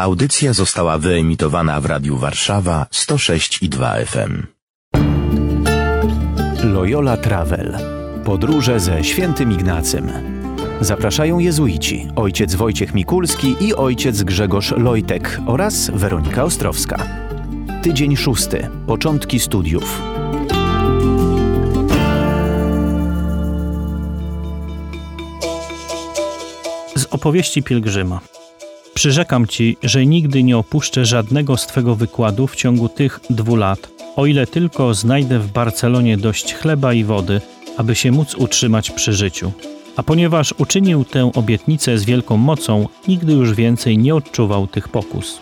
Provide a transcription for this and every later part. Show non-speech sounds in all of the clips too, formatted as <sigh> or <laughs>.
Audycja została wyemitowana w Radiu Warszawa 106 i 2 FM. Loyola Travel. Podróże ze świętym Ignacym. Zapraszają jezuici, ojciec Wojciech Mikulski i ojciec Grzegorz Lojtek oraz Weronika Ostrowska. Tydzień szósty. Początki studiów. Z opowieści pielgrzyma. Przyrzekam ci, że nigdy nie opuszczę żadnego z twego wykładu w ciągu tych dwóch lat, o ile tylko znajdę w Barcelonie dość chleba i wody, aby się móc utrzymać przy życiu. A ponieważ uczynił tę obietnicę z wielką mocą, nigdy już więcej nie odczuwał tych pokus.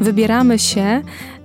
Wybieramy się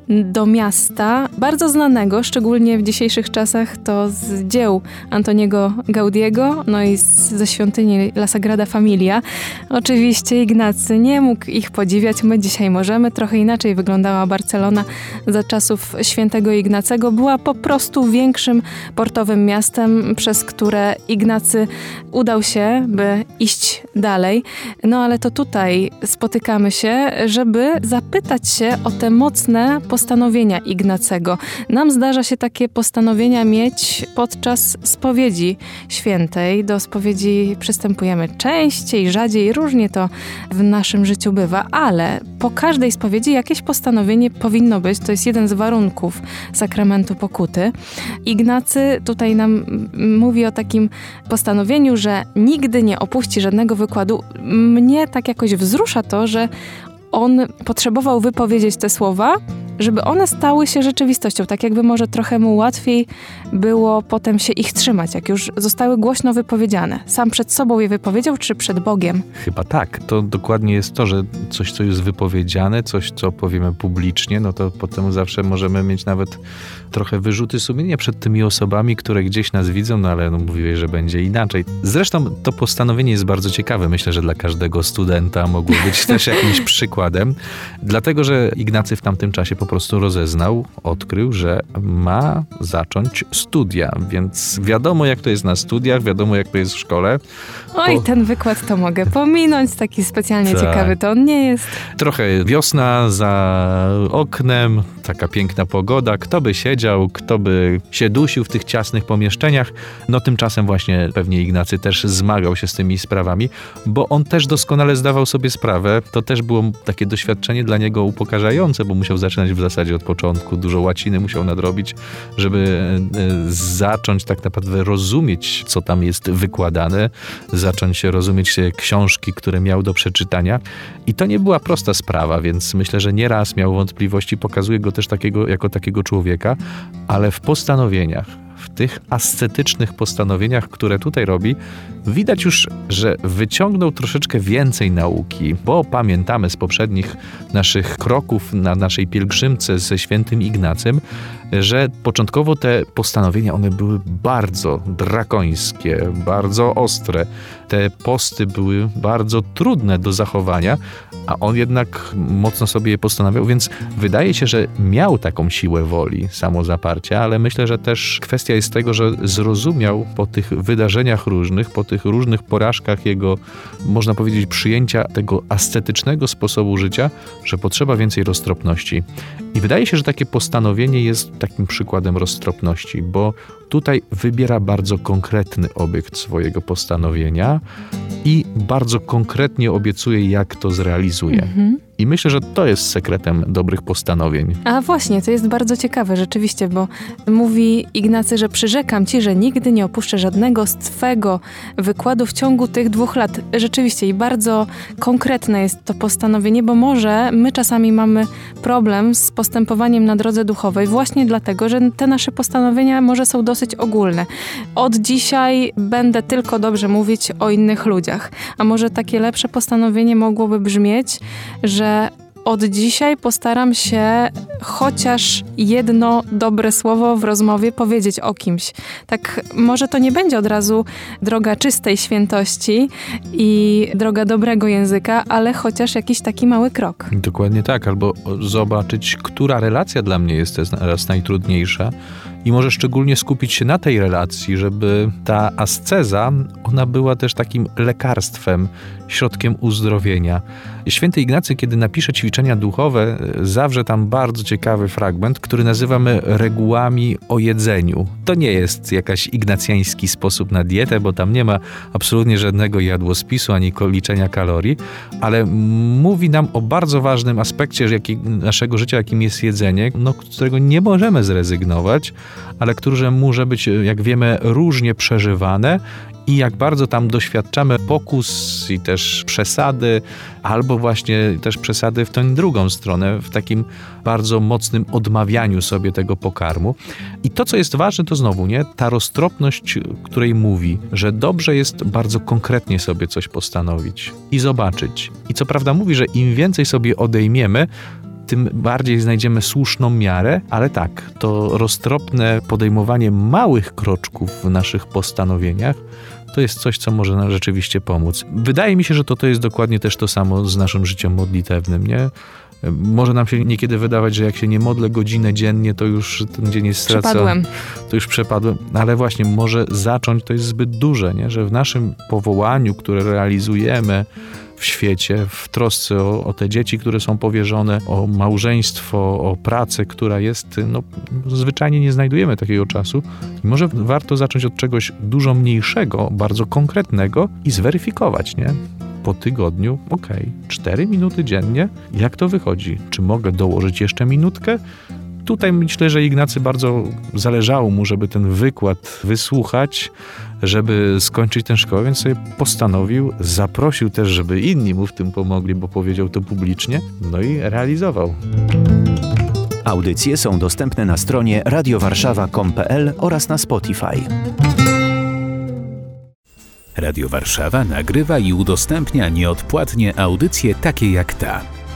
do miasta bardzo znanego, szczególnie w dzisiejszych czasach to z dzieł Antoniego Gaudiego, no i z, ze świątyni La Sagrada Familia. Oczywiście Ignacy nie mógł ich podziwiać, my dzisiaj możemy. Trochę inaczej wyglądała Barcelona za czasów świętego Ignacego. Była po prostu większym portowym miastem, przez które Ignacy udał się, by iść dalej. No ale to tutaj spotykamy się, żeby zapytać się o te mocne postanowienia Ignacego. Nam zdarza się takie postanowienia mieć podczas spowiedzi świętej. Do spowiedzi przystępujemy częściej, rzadziej, różnie to w naszym życiu bywa, ale po każdej spowiedzi jakieś postanowienie powinno być. To jest jeden z warunków sakramentu pokuty. Ignacy tutaj nam mówi o takim postanowieniu, że nigdy nie opuści żadnego wykładu. Mnie tak jakoś wzrusza to, że on potrzebował wypowiedzieć te słowa, żeby one stały się rzeczywistością, tak jakby może trochę mu łatwiej było potem się ich trzymać, jak już zostały głośno wypowiedziane. Sam przed sobą je wypowiedział, czy przed Bogiem? Chyba tak. To dokładnie jest to, że coś, co jest wypowiedziane, coś, co powiemy publicznie, no to potem zawsze możemy mieć nawet trochę wyrzuty sumienia przed tymi osobami, które gdzieś nas widzą, no ale no, mówiłeś, że będzie inaczej. Zresztą to postanowienie jest bardzo ciekawe. Myślę, że dla każdego studenta mogło być <laughs> też jakimś przykładem, dlatego, że Ignacy w tamtym czasie po prostu rozeznał, odkrył, że ma zacząć studia, więc wiadomo jak to jest na studiach, wiadomo jak to jest w szkole. Oj, ten wykład to mogę pominąć, taki specjalnie tak. ciekawy to on nie jest. Trochę wiosna za oknem, taka piękna pogoda, kto by siedział, kto by się dusił w tych ciasnych pomieszczeniach. No tymczasem właśnie pewnie Ignacy też zmagał się z tymi sprawami, bo on też doskonale zdawał sobie sprawę, to też było takie doświadczenie dla niego upokarzające, bo musiał zaczynać w zasadzie od początku, dużo łaciny musiał nadrobić, żeby e, zacząć tak naprawdę rozumieć, co tam jest wykładane, zacząć rozumieć książki, które miał do przeczytania. I to nie była prosta sprawa, więc myślę, że nieraz miał wątpliwości, pokazuje go też takiego, jako takiego człowieka, ale w postanowieniach, w tych ascetycznych postanowieniach, które tutaj robi, widać już, że wyciągnął troszeczkę więcej nauki, bo pamiętamy z poprzednich naszych kroków na naszej pielgrzymce ze świętym Ignacym, że początkowo te postanowienia one były bardzo drakońskie, bardzo ostre. Te posty były bardzo trudne do zachowania, a on jednak mocno sobie je postanawiał, więc wydaje się, że miał taką siłę woli, samozaparcia, ale myślę, że też kwestia jest tego, że zrozumiał po tych wydarzeniach różnych, po tych różnych porażkach jego, można powiedzieć, przyjęcia tego ascetycznego sposobu życia, że potrzeba więcej roztropności. I wydaje się, że takie postanowienie jest takim przykładem roztropności, bo tutaj wybiera bardzo konkretny obiekt swojego postanowienia i bardzo konkretnie obiecuje, jak to zrealizuje. Mhm. I myślę, że to jest sekretem dobrych postanowień. A właśnie, to jest bardzo ciekawe rzeczywiście, bo mówi Ignacy, że przyrzekam ci, że nigdy nie opuszczę żadnego z twego wykładu w ciągu tych dwóch lat. Rzeczywiście i bardzo konkretne jest to postanowienie, bo może my czasami mamy problem z postępowaniem na drodze duchowej właśnie dlatego, że te nasze postanowienia może są dosyć ogólne. Od dzisiaj będę tylko dobrze mówić o innych ludziach. A może takie lepsze postanowienie mogłoby brzmieć, że że od dzisiaj postaram się chociaż jedno dobre słowo w rozmowie powiedzieć o kimś. Tak, może to nie będzie od razu droga czystej świętości i droga dobrego języka, ale chociaż jakiś taki mały krok. Dokładnie tak, albo zobaczyć, która relacja dla mnie jest teraz najtrudniejsza i może szczególnie skupić się na tej relacji, żeby ta asceza, ona była też takim lekarstwem, środkiem uzdrowienia. Święty Ignacy, kiedy napisze ćwiczenia duchowe, zawrze tam bardzo ciekawy fragment, który nazywamy regułami o jedzeniu. To nie jest jakaś ignacjański sposób na dietę, bo tam nie ma absolutnie żadnego jadłospisu ani liczenia kalorii, ale mówi nam o bardzo ważnym aspekcie naszego życia, jakim jest jedzenie, no, którego nie możemy zrezygnować, ale które może być, jak wiemy, różnie przeżywane i jak bardzo tam doświadczamy pokus i też przesady, albo właśnie też przesady w tę drugą stronę, w takim bardzo mocnym odmawianiu sobie tego pokarmu. I to, co jest ważne, to znowu, nie? Ta roztropność, której mówi, że dobrze jest bardzo konkretnie sobie coś postanowić i zobaczyć. I co prawda mówi, że im więcej sobie odejmiemy, tym bardziej znajdziemy słuszną miarę, ale tak, to roztropne podejmowanie małych kroczków w naszych postanowieniach to jest coś, co może nam rzeczywiście pomóc. Wydaje mi się, że to, to jest dokładnie też to samo z naszym życiem modlitewnym, nie? Może nam się niekiedy wydawać, że jak się nie modlę godzinę dziennie, to już ten dzień jest stracony. Przepadłem. To już przepadłem. Ale właśnie, może zacząć to jest zbyt duże, nie? że w naszym powołaniu, które realizujemy, w świecie, w trosce o, o, te dzieci, które są powierzone, o małżeństwo, o pracę, która jest, no, zwyczajnie nie znajdujemy takiego czasu. I może warto zacząć od czegoś dużo mniejszego, bardzo konkretnego i zweryfikować, nie? Po tygodniu, ok, 4 minuty dziennie, jak to wychodzi? Czy mogę dołożyć jeszcze minutkę? Tutaj myślę, że Ignacy bardzo zależało mu, żeby ten wykład wysłuchać, żeby skończyć tę szkołę, więc sobie postanowił, zaprosił też, żeby inni mu w tym pomogli, bo powiedział to publicznie, no i realizował. Audycje są dostępne na stronie radiowarszawa.com.pl oraz na Spotify. Radio Warszawa nagrywa i udostępnia nieodpłatnie audycje takie jak ta